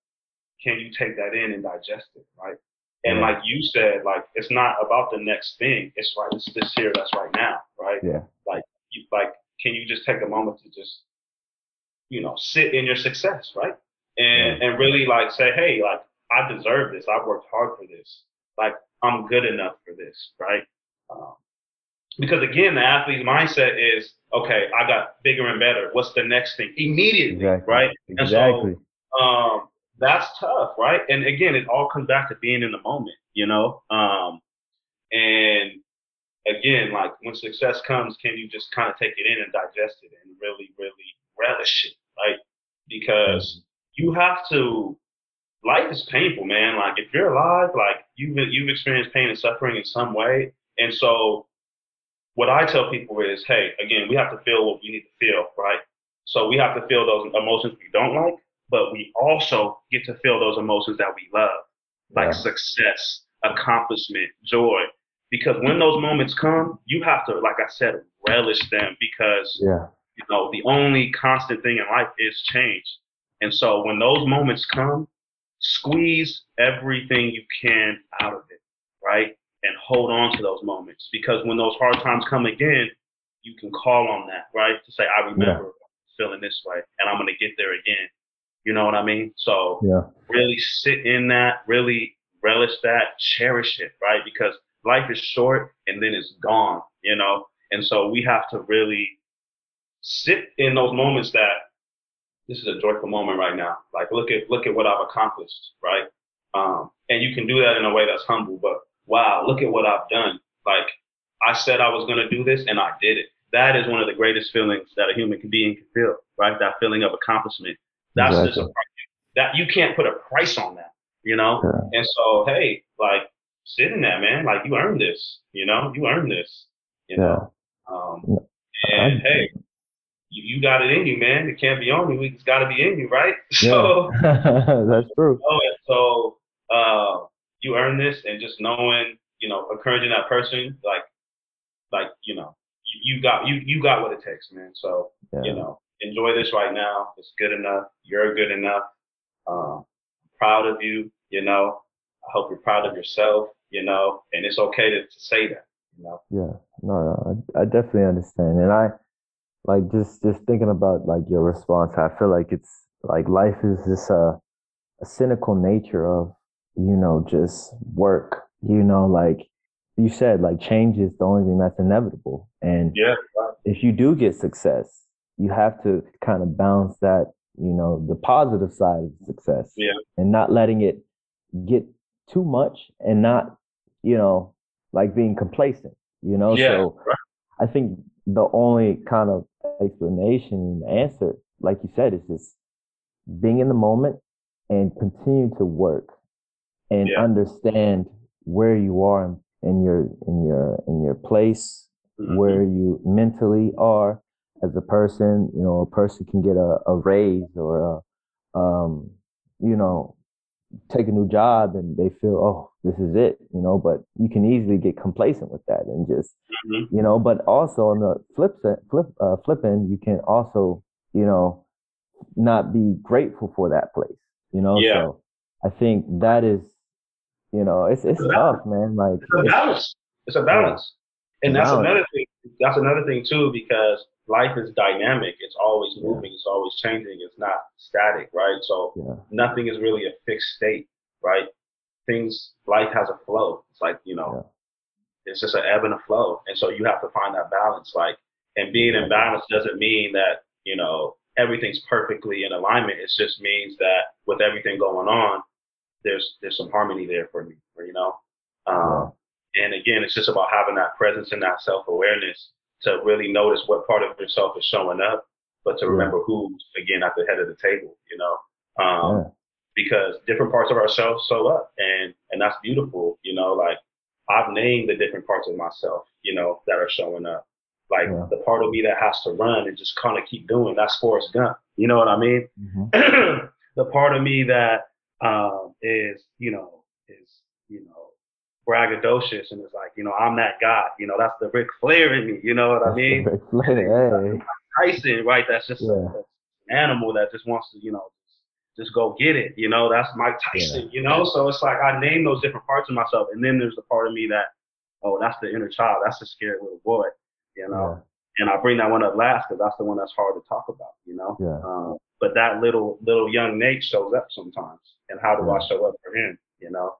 can you take that in and digest it right? And Yeah. like you said like it's not about the next thing. It's right it's this here that's right now right? Yeah. You, like, can you just take a moment to just, you know, sit in your success, right? And and really like say, hey, like I deserve this. I worked hard for this. Like I'm good enough for this, right? Um, because again, the athlete's mindset is, okay, I got bigger and better. What's the next thing? Immediately, exactly right? And so- exactly um, that's tough, right? And again, it all comes back to being in the moment, you know. Um, and again, like when success comes, can you just kind of take it in and digest it and really, really relish it, right? Because you have to. Life is painful, man. Like if you're alive, like you've you've experienced pain and suffering in some way, and so what I tell people is, hey, again, we have to feel what we need to feel, right? So we have to feel those emotions we don't like, but we also get to feel those emotions that we love, like yeah. success, accomplishment, joy. Because when those moments come, you have to, like I said, relish them because yeah. You know the only constant thing in life is change. And so when those moments come, squeeze everything you can out of it, right? And hold on to those moments because when those hard times come again, you can call on that, right? To say, I remember yeah. feeling this way and I'm going to get there again. You know what I mean? So yeah. really sit in that, really relish that, cherish it, right? Because life is short and then it's gone, you know? And so we have to really sit in those moments that this is a joyful moment right now. Like look at look at what I've accomplished, right? Um, and you can do that in a way that's humble, but wow, look at what I've done. Like I said I was gonna do this and I did it. That is one of the greatest feelings that a human being can feel, right? That feeling of accomplishment. That's exactly. just a, that you can't put a price on that, you know? Yeah. And so, hey, like sit in that, man. Like you earned this, you know, you earned this, you yeah. know? Um, and hey, you, you got it in you, man. It can't be on you. It's got to be in you, right? So yeah. that's true. Oh, so uh, you earn this, and just knowing, you know, encouraging that person, like, like you know, you, you got you you got what it takes, man. So yeah. you know, enjoy this right now. It's good enough. You're good enough. Um, I'm proud of you. You know, I hope you're proud of yourself. You know, and it's okay to, to say that. You know. Yeah. No, no, I, I definitely understand, and I like just just thinking about like your response i feel like it's like life is this uh a cynical nature of you know just work you know like you said like change is the only thing that's inevitable. And yeah. if you do get success you have to kind of balance that you know the positive side of success yeah. and not letting it get too much and not you know like being complacent you know? Yeah, so i think the only kind of explanation and answer, like you said, is just being in the moment and continue to work and yeah. understand where you are in, in your in your in your place, mm-hmm. where you mentally are as a person. You know, a person can get a, a raise or a um, you know, take a new job and they feel, oh, this is it, you know, but you can easily get complacent with that and just, mm-hmm. you know, but also on the flip flip, uh, flip end, you can also, you know, not be grateful for that place, you know? Yeah. So I think that is, you know, it's, it's, tough, man. Like it's a balance. It's a balance. Yeah. And that's balance. another thing. That's another thing too, because life is dynamic. It's always moving. Yeah. It's always changing. It's not static, right? So yeah. nothing is really a fixed state, right? Things, life has a flow. It's like, you know, yeah. it's just an ebb and a flow. And so you have to find that balance. Like, and being in balance doesn't mean that, you know, everything's perfectly in alignment. It just means that with everything going on, there's, there's some harmony there for me, you know? Um, and again, it's just about having that presence and that self awareness to really notice what part of yourself is showing up, but to remember who's again at the head of the table, you know. Um, yeah. Because different parts of ourselves show up, and and that's beautiful, you know. Like I've named the different parts of myself, you know, that are showing up. Like yeah. the part of me that has to run and just kind of keep doing. That's Forrest Gump. You know what I mean? Mm-hmm. the part of me that um, is, you know, is you know braggadocious and it's like, you know, I'm that guy. You know, that's the Ric Flair in me. You know what that's I mean? Ric Flair, hey. Tyson, right? That's just yeah. an animal that just wants to, you know, just go get it. You know, that's Mike Tyson. Yeah. You know, so it's like I name those different parts of myself, and then there's the part of me that, oh, that's the inner child. That's the scared little boy. You know. Yeah. And I bring that one up last because that's the one that's hard to talk about, you know. Yeah. Um, but that little little young Nate shows up sometimes, and how do I show up for him? You know,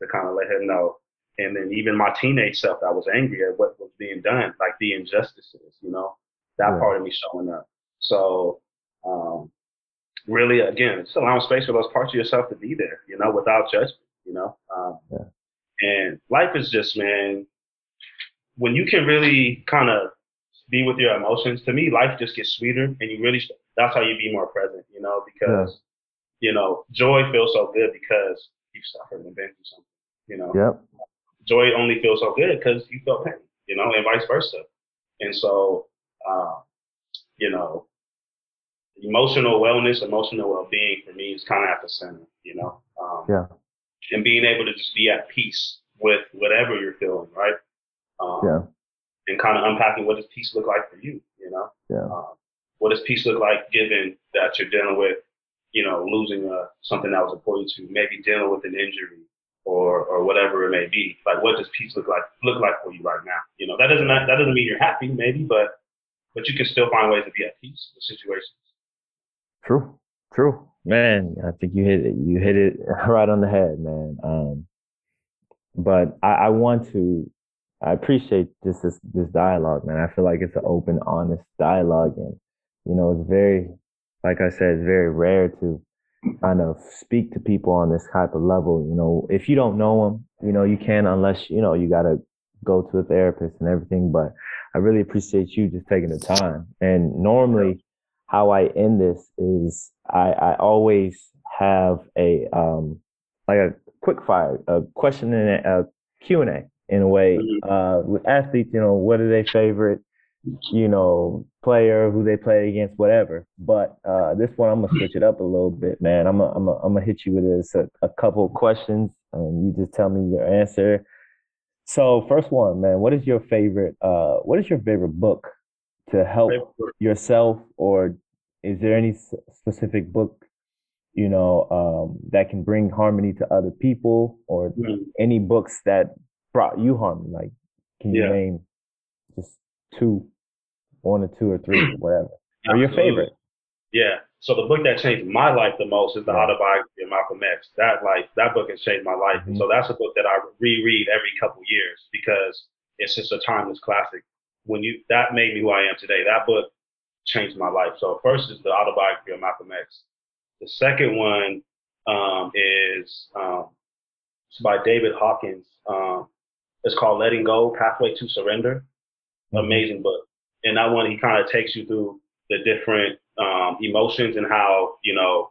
to kind of let him know, and then even my teenage self, I was angry at what was being done, like the injustices, you know, that yeah. part of me showing up. So, um, really, again, it's allowing space for those parts of yourself to be there, you know, without judgment, you know. Um, yeah. And life is just, man, when you can really kind of be with your emotions, to me, life just gets sweeter, and you really, that's how you be more present, you know, because, yeah. you know, joy feels so good because you've suffered and been through something, you know. Yep joy only feels so good because you felt pain, you know, and vice versa. And so, uh, you know, emotional wellness, emotional well being for me is kind of at the center, you know. Um, yeah. And being able to just be at peace with whatever you're feeling, right? Um, yeah. And kind of unpacking what does peace look like for you, you know? Yeah. Um, what does peace look like given that you're dealing with, you know, losing uh, something that was important to you, maybe dealing with an injury or or whatever it may be. Like, what does peace look like look like for you right now? You know, that doesn't that doesn't mean you're happy, maybe, but but you can still find ways to be at peace with situations. True, true, man. I think you hit it. You hit it right on the head, man. Um, but I, I want to. I appreciate this, this this dialogue, man. I feel like it's an open, honest dialogue, and you know, it's very, like I said, it's very rare to kind of speak to people on this type of level. You know, if you don't know them, you know, you can unless you know you got to go to a therapist and everything. But I really appreciate you just taking the time. And normally, how I end this is I, I always have a um like a quick fire, a question and a, a Q and A in a way Mm-hmm. uh with athletes. You know, what are their favorite you know, player who they play against, whatever. But uh, this one, I'm gonna switch it up a little bit, man. I'm gonna, I'm gonna, I'm gonna hit you with this a, a couple of questions, and you just tell me your answer. So, first one, man, what is your favorite? Uh, what is your favorite book to help yourself, or is there any specific book, you know, um, that can bring harmony to other people, or Mhm. any books that brought you harmony? Like, can you Yeah. name just two, one or two or three, whatever, or your favorite? Yeah. So the book that changed my life the most is the Yeah. autobiography of Malcolm X. That like that book has changed my life, and Mhm. so that's a book that I reread every couple years because it's just a timeless classic. When you that made me who I am today. That book changed my life. So first is the autobiography of Malcolm X. The second one um, is um, it's by David Hawkins. Um, it's called Letting Go: Pathway to Surrender. Mm-hmm. Amazing book. And that one, he kind of takes you through the different um, emotions and how you know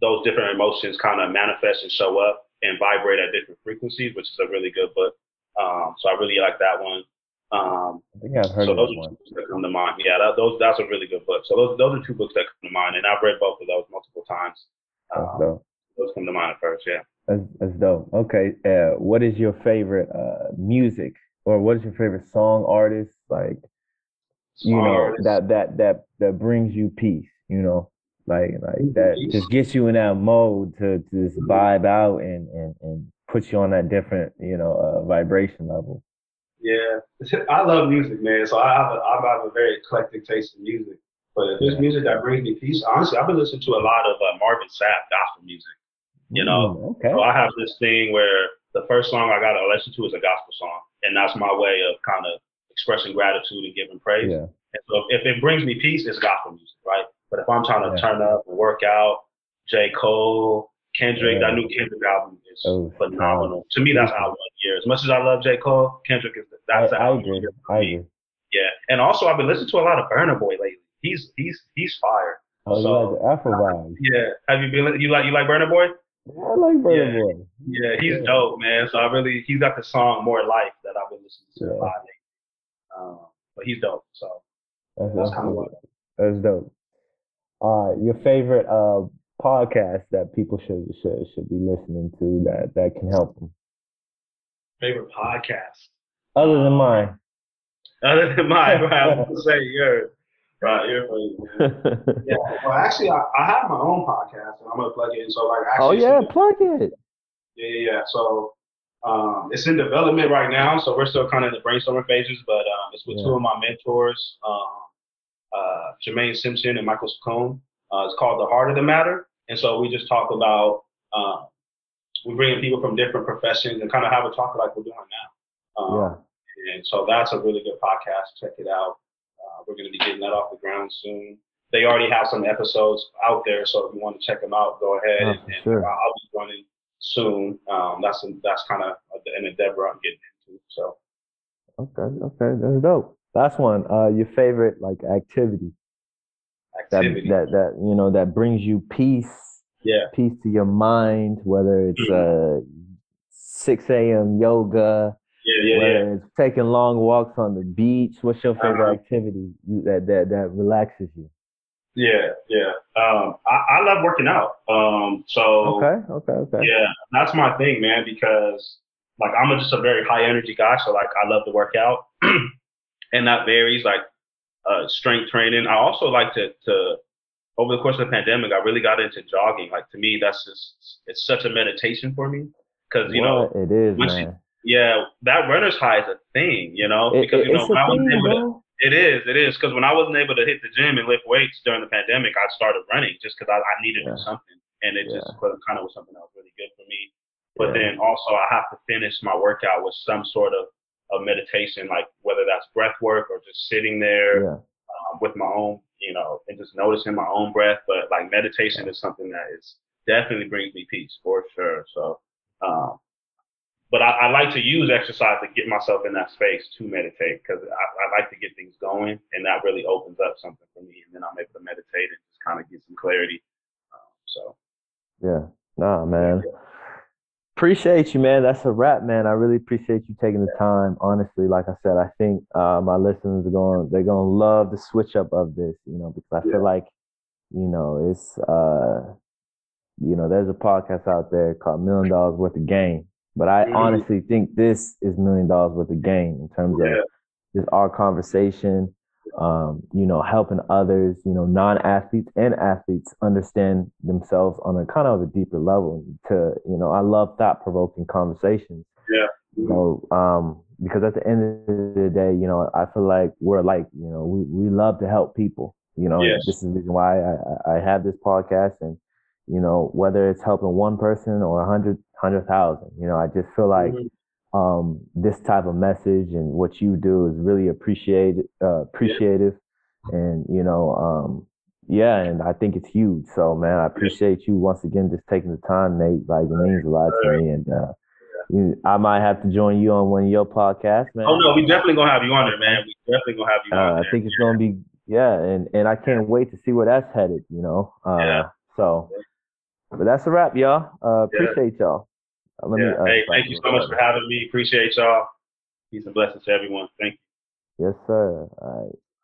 those different emotions kind of manifest and show up and vibrate at different frequencies, which is a really good book. Um, so I really like that one. Um, I think I've heard so those that are two books that come to mind. Yeah, that, those that's a really good book. So those those are two books that come to mind, and I've read both of those multiple times. Um, those come to mind at first. Yeah. That's, that's dope. Okay. Uh, what is your favorite uh, music, or what is your favorite song artist? Like, you know, that that that that brings you peace. You know, like like that just gets you in that mode to, to just vibe out and and and put you on that different you know uh, vibration level. Yeah, I love music, man. So I have a, I have a very eclectic taste in music. But if there's Yeah. music that brings me peace, honestly, I've been listening to a lot of uh, Marvin Sapp gospel music. You know, Mm, okay. So I have this thing where the first song I got to listen to is a gospel song, and that's my way of kind of expressing gratitude and giving praise. Yeah. And so if it brings me peace, it's gospel music, right? But if I'm trying to Yeah. turn up and work out, J. Cole, Kendrick, Yeah. that new Kendrick album is Oh, phenomenal. To me, that's album of the year. As much as I love J. Cole, Kendrick is I, that's the I the agree. I agree. Yeah, and also I've been listening to a lot of Burna Boy lately. He's he's he's fire. Oh, you like the Afro vibe? Yeah, have you been you like you like Burna Boy? I like Burna Yeah. Boy. Yeah, he's Yeah. dope, man. So I really he's got the song More Life that I've been listening to a lot lately. Um, but he's dope. So That's, that's kind of dope. what. That's dope. Uh, your favorite uh podcast that people should should should be listening to that that can help them, Favorite podcast. other than Um, mine. Other than mine, right? I was gonna say yours. Right, you're. Yeah. Well, actually, I, I have my own podcast, and I'm gonna plug it in. So, like, oh actually, yeah, plug it. yeah, yeah, yeah. So, um, it's in development right now. So we're still kind of in the brainstorming phases, but um, it's with Yeah. two of my mentors, um, uh, Jermaine Simpson and Michael Scone. Uh, it's called The Heart of the Matter, and so we just talk about. Um, we bring in people from different professions and kind of have a talk like we're doing now. Um, Yeah. and so that's a really good podcast. Check it out. Uh, we're going to be getting that off the ground soon. They already have some episodes out there, so if you want to check them out, go ahead. Oh, and, and sure. I'll be running soon. Um, that's that's kind of an endeavor I'm getting into. So Okay, okay, that's dope. Last one. Uh, your favorite like activity that activity, that that you know that brings you peace, yeah. peace to your mind, whether it's uh 6 a.m. yoga, Yeah, yeah, yeah. it's taking long walks on the beach. What's your favorite Uh-huh. activity you, that that that relaxes you? Yeah, yeah. Um, I, I love working out. Um, so Okay, okay, okay. yeah, that's my thing, man. Because like I'm just a very high energy guy, so like I love to work out, and that varies. Like uh, strength training. I also like to to over the course of the pandemic, I really got into jogging. Like to me, that's just it's such a meditation for me because you know it is, once you yeah that runner's high is a thing, you know It, because it, you know it's a I wasn't thing, able to. It is it is because when I wasn't able to hit the gym and lift weights during the pandemic, I started running just because I, I needed to do Yeah, something and it just kind of was something that was really good for me. But yeah, then also I have to finish my workout with some sort of of meditation, like whether that's breath work or just sitting there yeah. um, with my own, you know, and just noticing my own breath. But like meditation is something that is definitely brings me peace for sure. So, um, but I, I like to use exercise to get myself in that space to meditate because I, I like to get things going, and that really opens up something for me, and then I'm able to meditate and just kind of get some clarity. Um, so, Yeah. Nah, man. yeah, Appreciate you, man. That's a wrap, man. I really appreciate you taking the time. Honestly, like I said, I think uh, my listeners are going they're gonna love the switch up of this, you know, because I feel like, you know, it's uh you know, there's a podcast out there called Million Dollars Worth of Game. But I hmm honestly think this is million dollars worth of gain in terms of just our conversation, um, you know, helping others, you know, non-athletes and athletes understand themselves on a kind of a deeper level. To, you know, I love thought-provoking conversations. yeah, hmm So, um, because at the end of the day, you know, I feel like we're like, you know, we, we love to help people, you know, and this is the reason why I I have this podcast and, you know, whether it's helping one person or a hundred, hundred thousand, you know, I just feel like hmm um, this type of message and what you do is really appreciated, uh, yeah, appreciative, and you know, um, yeah, and I think it's huge. So, man, I appreciate you once again just taking the time, Nate. Like, it means a lot to me, and uh, you, I might have to join you on one of your podcasts, man. oh no, we definitely gonna have you on there, man. We definitely gonna have you on Uh, I think it's gonna be, yeah, and and I can't wait to see where that's headed. You know, Yeah, uh, so, but that's a wrap, y'all. Uh, yeah, appreciate y'all. Uh, let me uh, Hey, thank you so much for having me. Appreciate y'all. Peace and blessings to everyone. Thank you. Yes, sir. All right.